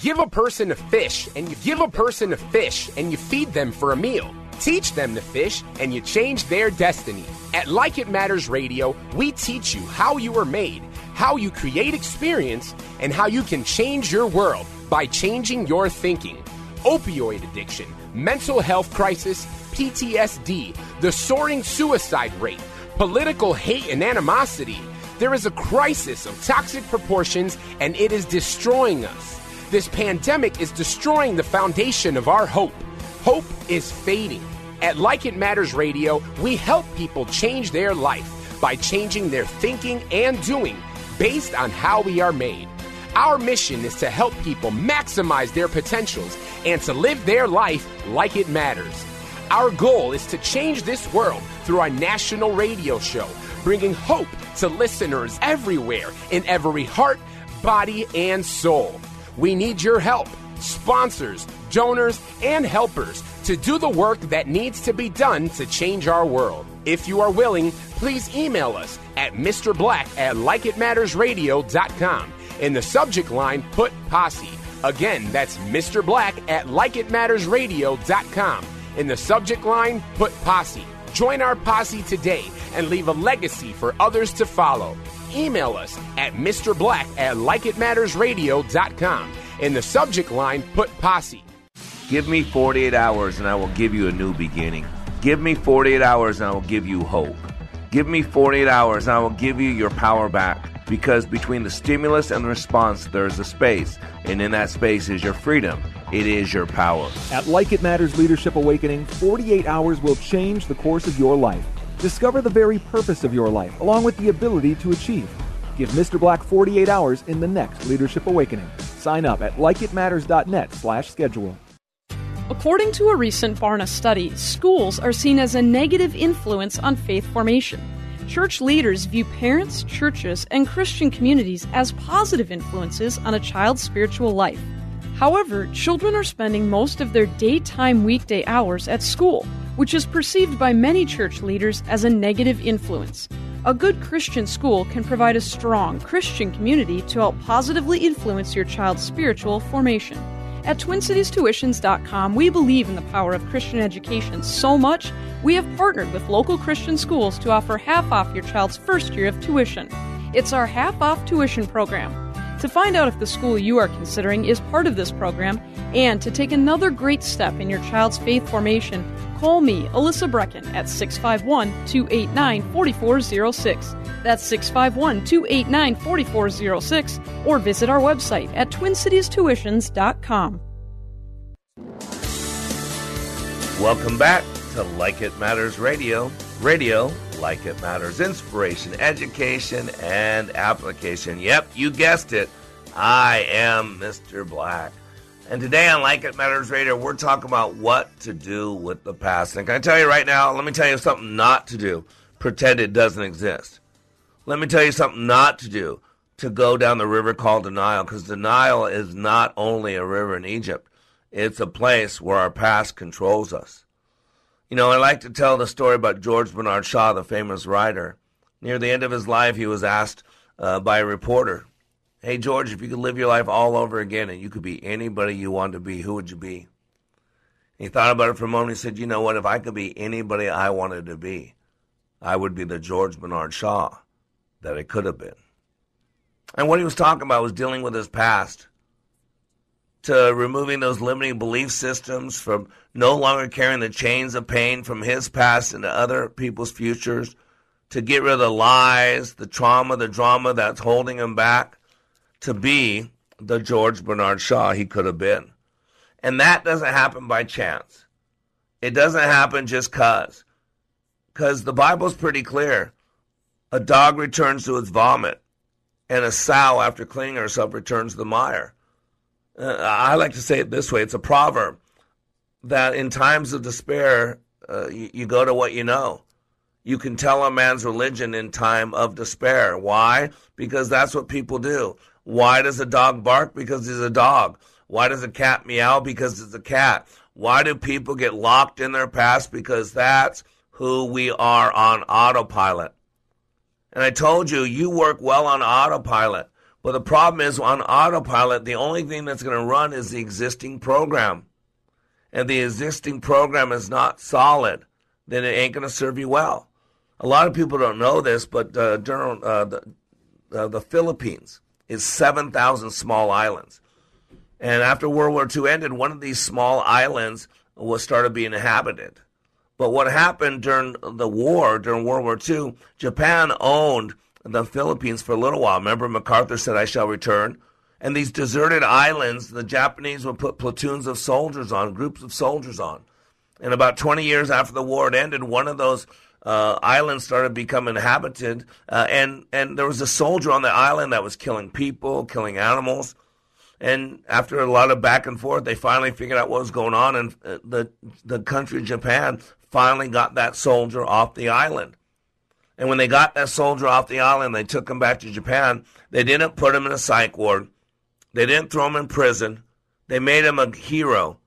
Give a person a fish, and you give a person a fish, and you feed them for a meal. Teach them to fish, and you change their destiny. At Like It Matters Radio, we teach you how you are made, how you create experience, and how you can change your world by changing your thinking. Opioid addiction, mental health crisis, PTSD, the soaring suicide rate, political hate and animosity. There is a crisis of toxic proportions, and it is destroying us. This pandemic is destroying the foundation of our hope. Hope is fading. At Like It Matters Radio, we help people change their life by changing their thinking and doing based on how we are made. Our mission is to help people maximize their potentials and to live their life like it matters. Our goal is to change this world through our national radio show, bringing hope to listeners everywhere in every heart, body, and soul. We need your help, sponsors, donors, and helpers to do the work that needs to be done to change our world. If you are willing, please email us at Mr. Black at likeitmattersradio.com. In the subject line, put posse. Again, that's Mr. Black at likeitmattersradio.com. In the subject line, put posse. Join our posse today and leave a legacy for others to follow. Email us at Mr. Black at likeitmattersradio.com. In the subject line, put posse. Give me 48 hours and I will give you a new beginning. Give me 48 hours and I will give you hope. Give me 48 hours and I will give you your power back. Because between the stimulus and the response, there is a space. And in that space is your freedom. It is your power. At Like It Matters Leadership Awakening, 48 hours will change the course of your life. Discover the very purpose of your life, along with the ability to achieve. Give Mr. Black 48 hours in the next Leadership Awakening. Sign up at likeitmatters.net slash schedule. According to a recent Barna study, schools are seen as a negative influence on faith formation. Church leaders view parents, churches, and Christian communities as positive influences on a child's spiritual life. However, children are spending most of their daytime weekday hours at school, which is perceived by many church leaders as a negative influence. A good Christian school can provide a strong Christian community to help positively influence your child's spiritual formation. At TwinCitiesTuitions.com, we believe in the power of Christian education so much, we have partnered with local Christian schools to offer half off your child's first year of tuition. It's our half off tuition program. To find out if the school you are considering is part of this program and to take another great step in your child's faith formation, call me, Alyssa Brecken, at 651 289 4406. That's 651 289 4406, or visit our website at twincitiestuitions.com. Welcome back to Like It Matters Radio. Radio, like it matters, inspiration, education, and application. Yep, you guessed it. I am Mr. Black. And today on Like It Matters Radio, we're talking about what to do with the past. And can I tell you right now, let me tell you something not to do. Pretend it doesn't exist. Let me tell you something not to do. To go down the river called denial, because denial is not only a river in Egypt, it's a place where our past controls us. You know, I like to tell the story about George Bernard Shaw, the famous writer. Near the end of his life, he was asked uh, by a reporter, Hey, George, if you could live your life all over again and you could be anybody you want to be, who would you be? He thought about it for a moment. He said, You know what? If I could be anybody I wanted to be, I would be the George Bernard Shaw that I could have been. And what he was talking about was dealing with his past, to removing those limiting belief systems, from no longer carrying the chains of pain from his past into other people's futures, to get rid of the lies, the trauma, the drama that's holding him back, to be the George Bernard Shaw he could have been. And that doesn't happen by chance. It doesn't happen just cuz. Because the Bible's pretty clear. A dog returns to its vomit, and a sow, after cleaning herself, returns to the mire. Uh, I like to say it this way it's a proverb that in times of despair, uh, you, you go to what you know. You can tell a man's religion in time of despair. Why? Because that's what people do. Why does a dog bark? Because he's a dog. Why does a cat meow? Because it's a cat. Why do people get locked in their past? Because that's who we are on autopilot. And I told you, you work well on autopilot. But the problem is, on autopilot, the only thing that's going to run is the existing program. And the existing program is not solid, then it ain't going to serve you well. A lot of people don't know this, but uh, during uh, the, uh, the Philippines is 7,000 small islands. And after World War II ended, one of these small islands was started being inhabited. But what happened during the war, during World War II, Japan owned the Philippines for a little while. Remember, MacArthur said, I shall return. And these deserted islands, the Japanese would put platoons of soldiers on, groups of soldiers on. And about 20 years after the war had ended, one of those uh, islands started becoming inhabited. Uh, and, and there was a soldier on the island that was killing people, killing animals. And after a lot of back and forth, they finally figured out what was going on, and uh, the the country Japan finally got that soldier off the island. And when they got that soldier off the island, they took him back to Japan. They didn't put him in a psych ward. They didn't throw him in prison. They made him a hero.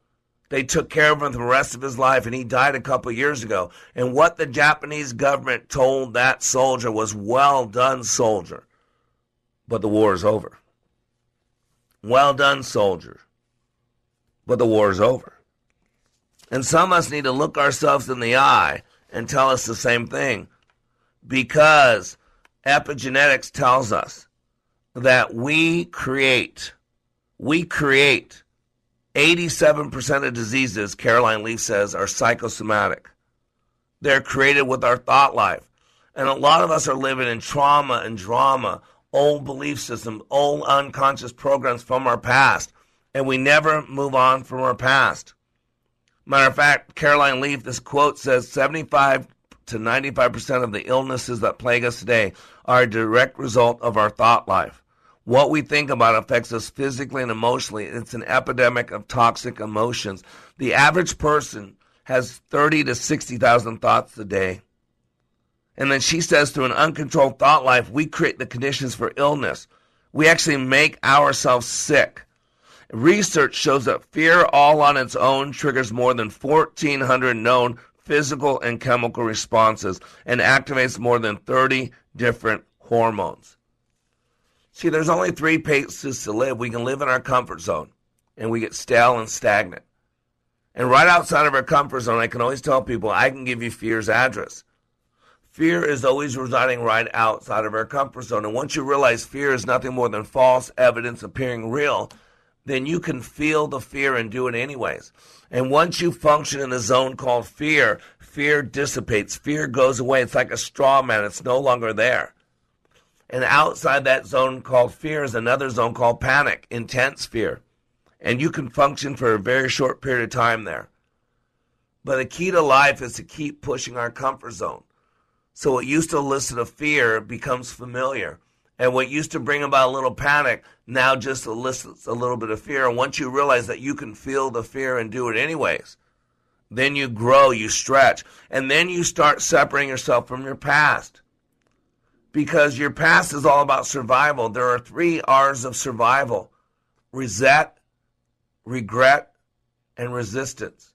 They took care of him the rest of his life, and he died a couple years ago. And what the Japanese government told that soldier was, well done, soldier. But the war is over. Well done, soldier. But the war is over. And some of us need to look ourselves in the eye and tell us the same thing because epigenetics tells us that we create, we create 87% of diseases, Caroline Leaf says, are psychosomatic. They're created with our thought life. And a lot of us are living in trauma and drama old belief systems, old unconscious programs from our past, and we never move on from our past. Matter of fact, Caroline Leaf, this quote says 75 to 95% of the illnesses that plague us today are a direct result of our thought life. What we think about affects us physically and emotionally. It's an epidemic of toxic emotions. The average person has 30 to 60,000 thoughts a day. And then she says, through an uncontrolled thought life, we create the conditions for illness. We actually make ourselves sick. Research shows that fear all on its own triggers more than 1,400 known physical and chemical responses and activates more than 30 different hormones. See, there's only three places to live. We can live in our comfort zone, and we get stale and stagnant. And right outside of our comfort zone, I can always tell people, I can give you fear's address. Fear is always residing right outside of our comfort zone. And once you realize fear is nothing more than false evidence appearing real, then you can feel the fear and do it anyways. And once you function in a zone called fear, fear dissipates. Fear goes away. It's like a straw man. It's no longer there. And outside that zone called fear is another zone called panic, intense fear. And you can function for a very short period of time there. But the key to life is to keep pushing our comfort zone. So what used to elicit a fear becomes familiar. And what used to bring about a little panic now just elicits a little bit of fear. And once you realize that you can feel the fear and do it anyways, then you grow, you stretch, and then you start separating yourself from your past. Because your past is all about survival. There are three R's of survival reset, regret, and resistance.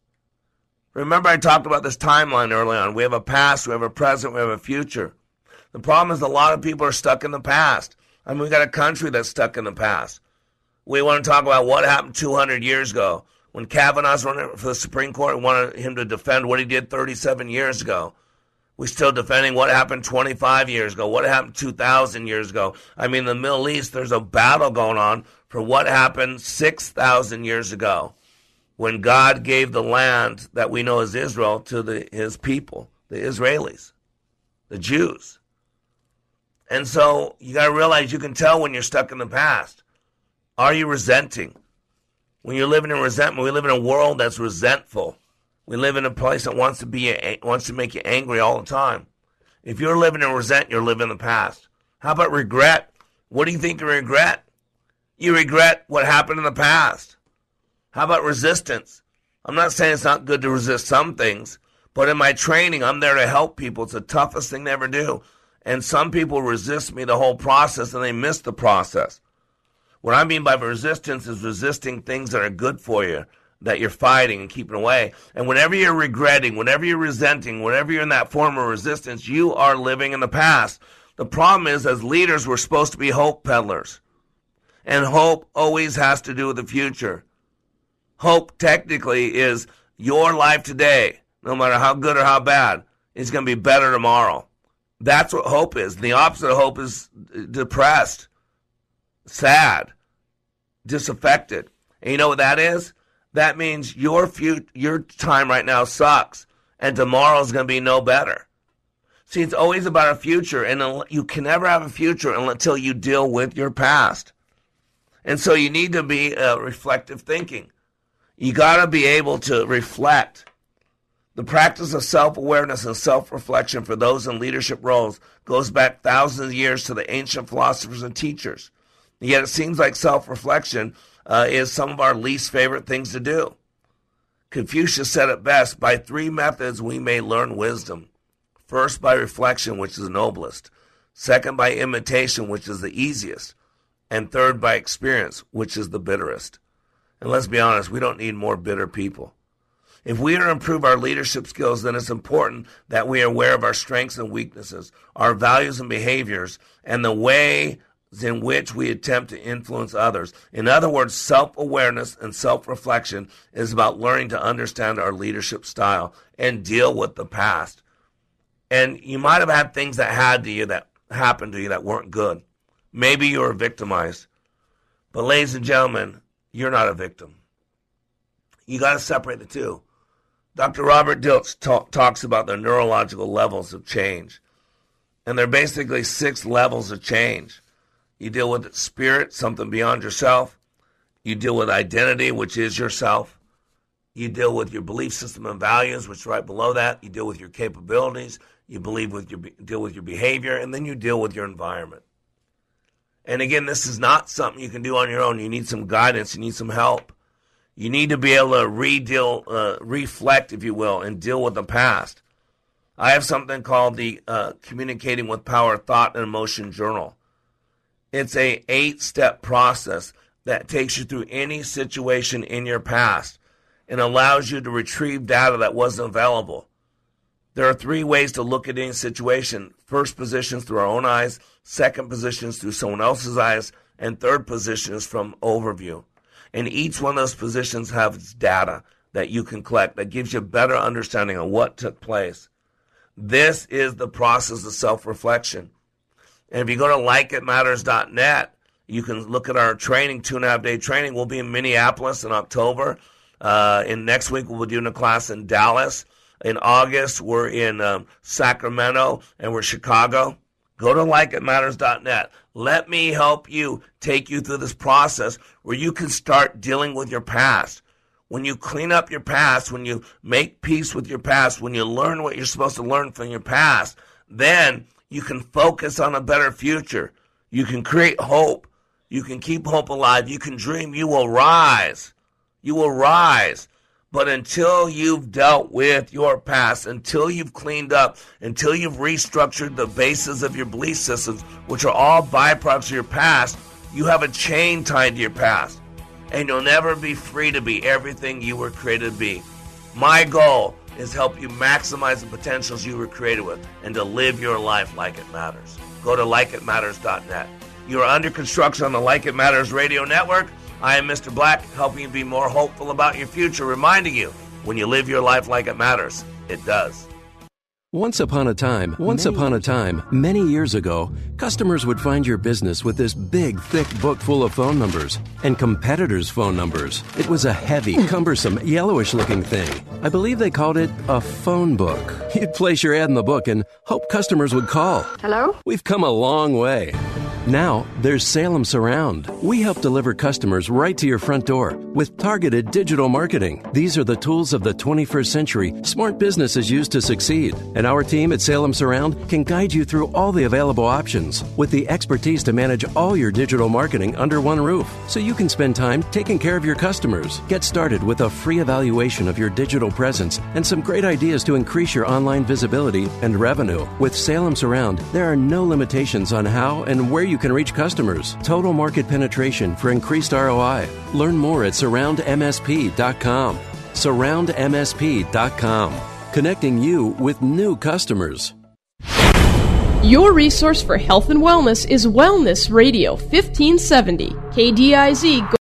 Remember, I talked about this timeline early on. We have a past, we have a present, we have a future. The problem is a lot of people are stuck in the past. I mean, we got a country that's stuck in the past. We want to talk about what happened 200 years ago. When Kavanaugh's running for the Supreme Court, we wanted him to defend what he did 37 years ago. We're still defending what happened 25 years ago, what happened 2,000 years ago. I mean, the Middle East, there's a battle going on for what happened 6,000 years ago when God gave the land that we know as Israel to the, his people, the Israelis, the Jews. And so you got to realize you can tell when you're stuck in the past. Are you resenting? When you're living in resentment, we live in a world that's resentful. We live in a place that wants to be wants to make you angry all the time. If you're living in resent, you're living in the past. How about regret? What do you think you regret? You regret what happened in the past. How about resistance? I'm not saying it's not good to resist some things, but in my training, I'm there to help people. It's the toughest thing to ever do. And some people resist me the whole process and they miss the process. What I mean by resistance is resisting things that are good for you, that you're fighting and keeping away. And whenever you're regretting, whenever you're resenting, whenever you're in that form of resistance, you are living in the past. The problem is, as leaders, we're supposed to be hope peddlers. And hope always has to do with the future. Hope technically is your life today, no matter how good or how bad, is going to be better tomorrow. That's what hope is. The opposite of hope is depressed, sad, disaffected. And you know what that is? That means your future, your time right now sucks, and tomorrow is going to be no better. See, it's always about a future, and you can never have a future until you deal with your past. And so you need to be uh, reflective thinking. You got to be able to reflect. The practice of self awareness and self reflection for those in leadership roles goes back thousands of years to the ancient philosophers and teachers. Yet it seems like self reflection uh, is some of our least favorite things to do. Confucius said it best by three methods we may learn wisdom. First, by reflection, which is the noblest. Second, by imitation, which is the easiest. And third, by experience, which is the bitterest. And let's be honest, we don't need more bitter people. If we are to improve our leadership skills, then it's important that we are aware of our strengths and weaknesses, our values and behaviors, and the way in which we attempt to influence others. In other words, self awareness and self reflection is about learning to understand our leadership style and deal with the past. And you might have had things that had to you that happened to you that weren't good. Maybe you were victimized. But, ladies and gentlemen, you're not a victim. You got to separate the two. Dr. Robert Dilts talk, talks about the neurological levels of change. And there are basically six levels of change. You deal with spirit, something beyond yourself. You deal with identity, which is yourself. You deal with your belief system and values, which is right below that. You deal with your capabilities. You believe with your deal with your behavior, and then you deal with your environment. And again, this is not something you can do on your own. You need some guidance. You need some help. You need to be able to re-deal, uh, reflect, if you will, and deal with the past. I have something called the uh, Communicating with Power Thought and Emotion Journal. It's a eight-step process that takes you through any situation in your past and allows you to retrieve data that wasn't available. There are three ways to look at any situation. First position is through our own eyes, second position is through someone else's eyes, and third position is from overview. And each one of those positions has data that you can collect that gives you a better understanding of what took place. This is the process of self-reflection. And if you go to likeitmatters.net, you can look at our training, two and a half day training. We'll be in Minneapolis in October. Uh, in next week, we'll be doing a class in Dallas. In August, we're in um, Sacramento and we're Chicago. Go to likeitmatters.net. Let me help you take you through this process where you can start dealing with your past. When you clean up your past, when you make peace with your past, when you learn what you're supposed to learn from your past, then you can focus on a better future. You can create hope. You can keep hope alive. You can dream. You will rise. You will rise. But until you've dealt with your past, until you've cleaned up, until you've restructured the bases of your belief systems, which are all byproducts of your past, you have a chain tied to your past. And you'll never be free to be everything you were created to be. My goal is help you maximize the potentials you were created with and to live your life like it matters. Go to likeitmatters.net. You are under construction on the Like It Matters radio network. I am Mr. Black, helping you be more hopeful about your future, reminding you when you live your life like it matters, it does. Once upon a time, once many upon a time, many years ago, customers would find your business with this big, thick book full of phone numbers and competitors' phone numbers. It was a heavy, cumbersome, yellowish looking thing. I believe they called it a phone book. You'd place your ad in the book and hope customers would call. Hello? We've come a long way. Now, there's Salem Surround. We help deliver customers right to your front door with targeted digital marketing. These are the tools of the 21st century smart businesses use to succeed. And our team at Salem Surround can guide you through all the available options with the expertise to manage all your digital marketing under one roof so you can spend time taking care of your customers. Get started with a free evaluation of your digital presence and some great ideas to increase your online visibility and revenue. With Salem Surround, there are no limitations on how and where you can reach customers. Total market penetration for increased ROI. Learn more at surroundmsp.com. Surroundmsp.com. Connecting you with new customers. Your resource for health and wellness is Wellness Radio 1570, KDIZ.